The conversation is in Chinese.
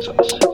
そ是。